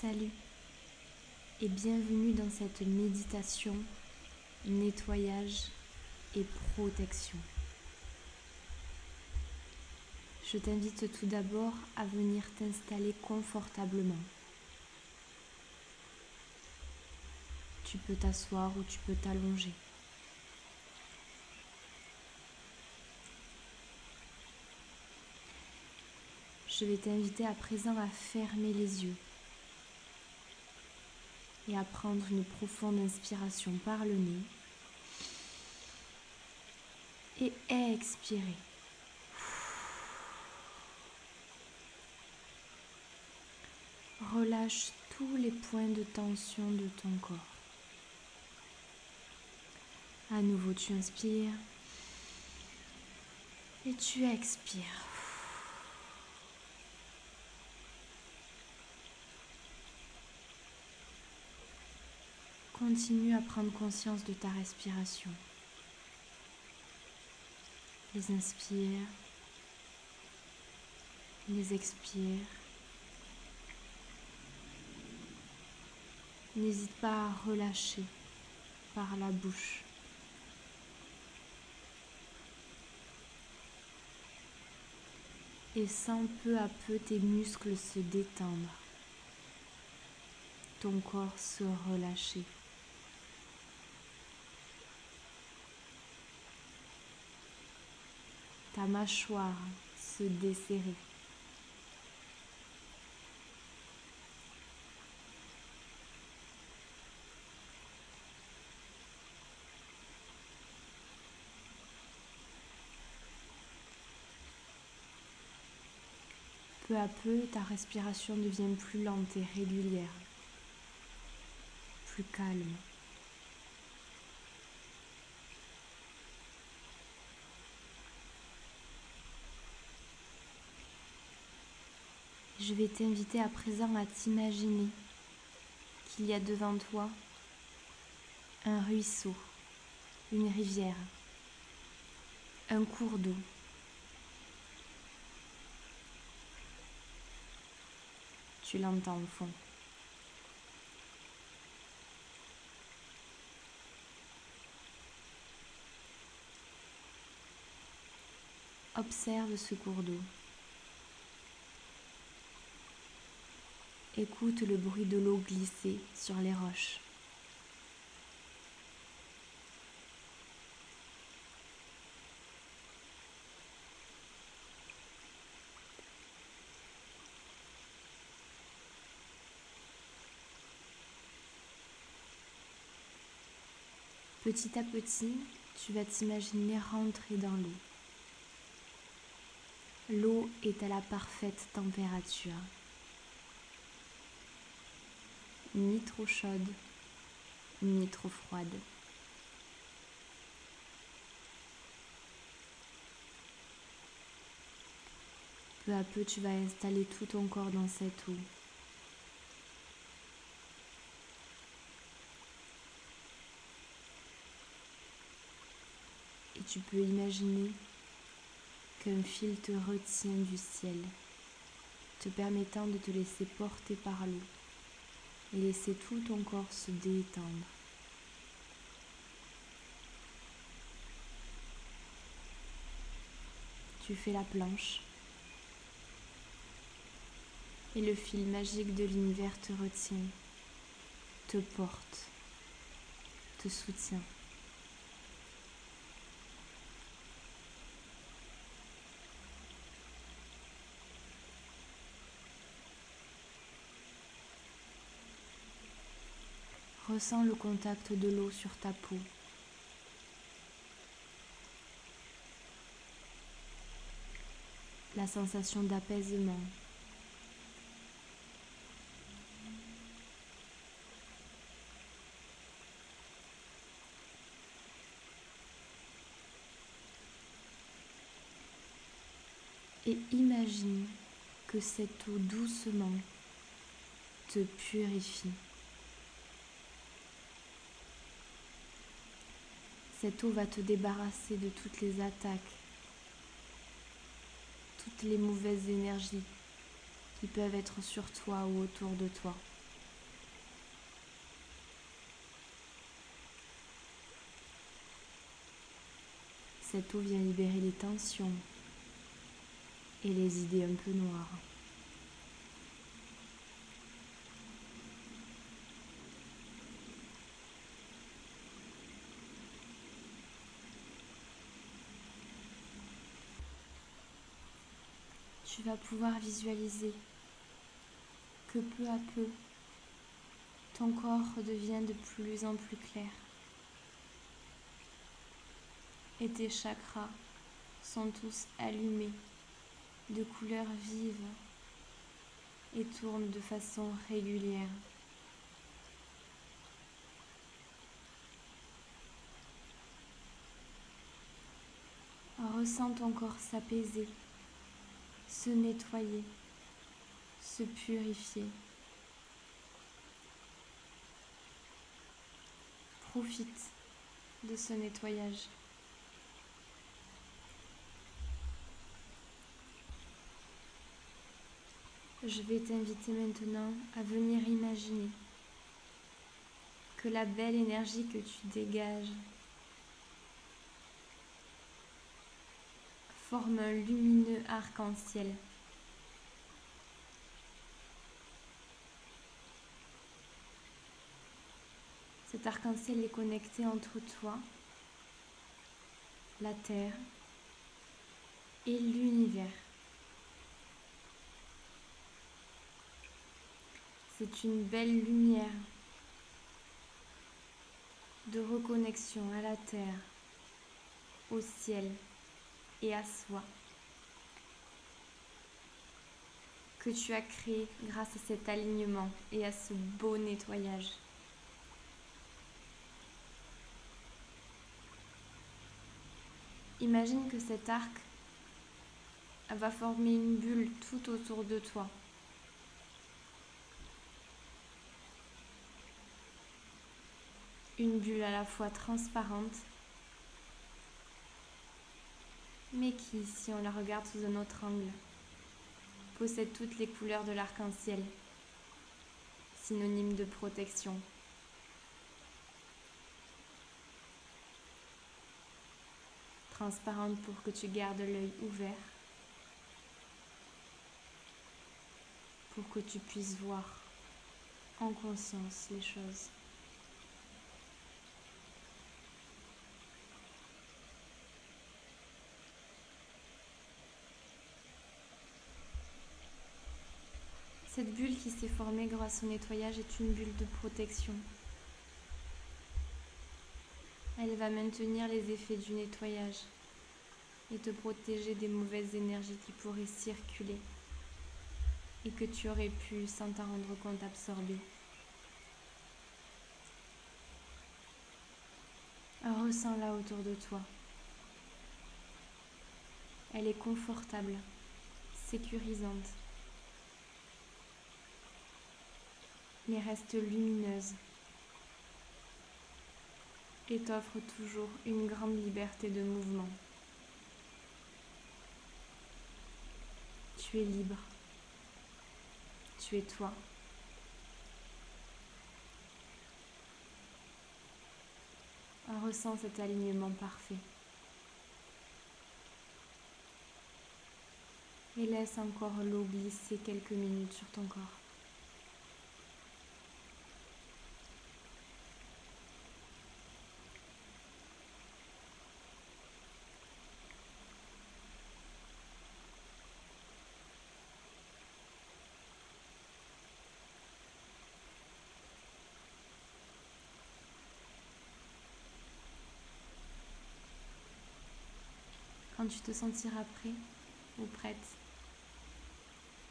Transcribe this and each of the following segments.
Salut et bienvenue dans cette méditation, nettoyage et protection. Je t'invite tout d'abord à venir t'installer confortablement. Tu peux t'asseoir ou tu peux t'allonger. Je vais t'inviter à présent à fermer les yeux et à prendre une profonde inspiration par le nez et expirer. Relâche tous les points de tension de ton corps. À nouveau, tu inspires et tu expires. Continue à prendre conscience de ta respiration. Les inspire, les expire. N'hésite pas à relâcher par la bouche. Et sens peu à peu tes muscles se détendre, ton corps se relâcher. Ta mâchoire se desserrer. Peu à peu, ta respiration devient plus lente et régulière, plus calme. Je vais t'inviter à présent à t'imaginer qu'il y a devant toi un ruisseau, une rivière, un cours d'eau. Tu l'entends au fond. Observe ce cours d'eau. Écoute le bruit de l'eau glisser sur les roches. Petit à petit, tu vas t'imaginer rentrer dans l'eau. L'eau est à la parfaite température ni trop chaude, ni trop froide. Peu à peu, tu vas installer tout ton corps dans cette eau. Et tu peux imaginer qu'un fil te retient du ciel, te permettant de te laisser porter par l'eau et laisser tout ton corps se détendre. Tu fais la planche et le fil magique de l'univers te retient, te porte, te soutient. Ressens le contact de l'eau sur ta peau. La sensation d'apaisement. Et imagine que cette eau doucement te purifie. Cette eau va te débarrasser de toutes les attaques, toutes les mauvaises énergies qui peuvent être sur toi ou autour de toi. Cette eau vient libérer les tensions et les idées un peu noires. Tu vas pouvoir visualiser que peu à peu, ton corps devient de plus en plus clair et tes chakras sont tous allumés de couleurs vives et tournent de façon régulière. Ressens ton corps s'apaiser, se nettoyer, se purifier. Profite de ce nettoyage. Je vais t'inviter maintenant à venir imaginer que la belle énergie que tu dégages forme un lumineux arc-en-ciel. Cet arc-en-ciel est connecté entre toi, la Terre et l'univers. C'est une belle lumière de reconnexion à la terre, au ciel et à soi que tu as créé grâce à cet alignement et à ce beau nettoyage. Imagine que cet arc va former une bulle tout autour de toi. une bulle à la fois transparente, qui, si on la regarde sous un autre angle, possède toutes les couleurs de l'arc-en-ciel, synonyme de protection. Transparente pour que tu gardes l'œil ouvert, pour que tu puisses voir en conscience les choses. Cette bulle s'est formée grâce au nettoyage est une bulle de protection. Elle va maintenir les effets du nettoyage et te protéger des mauvaises énergies qui pourraient circuler et que tu aurais pu, sans t'en rendre compte, absorber. Ressens-la autour de toi. Elle est confortable, sécurisante. Mais reste lumineuse et t'offre toujours une grande liberté de mouvement. Tu es libre. Tu es toi. Ressens cet alignement parfait. Et laisse encore l'eau glisser quelques minutes sur ton corps. Quand tu te sentiras prêt ou prête,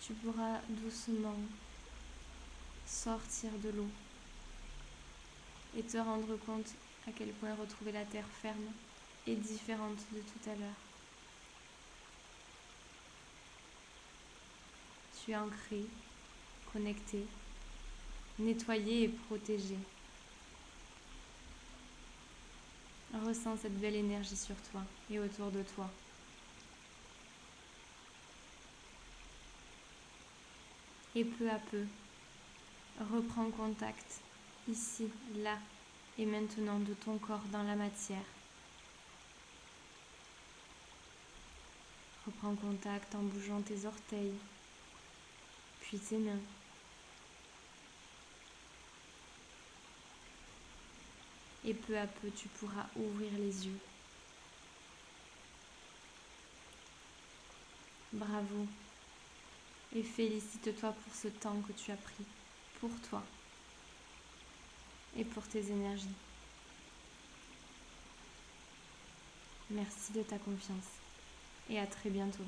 tu pourras doucement sortir de l'eau et te rendre compte à quel point retrouver la terre ferme est différente de tout à l'heure. Tu es ancré, connecté, nettoyé et protégé. Ressens cette belle énergie sur toi et autour de toi. Et peu à peu, reprends contact ici, là et maintenant de ton corps dans la matière. Prends contact en bougeant tes orteils, puis tes mains. Et peu à peu, tu pourras ouvrir les yeux. Bravo. Et félicite-toi pour ce temps que tu as pris pour toi et pour tes énergies. Merci de ta confiance et à très bientôt.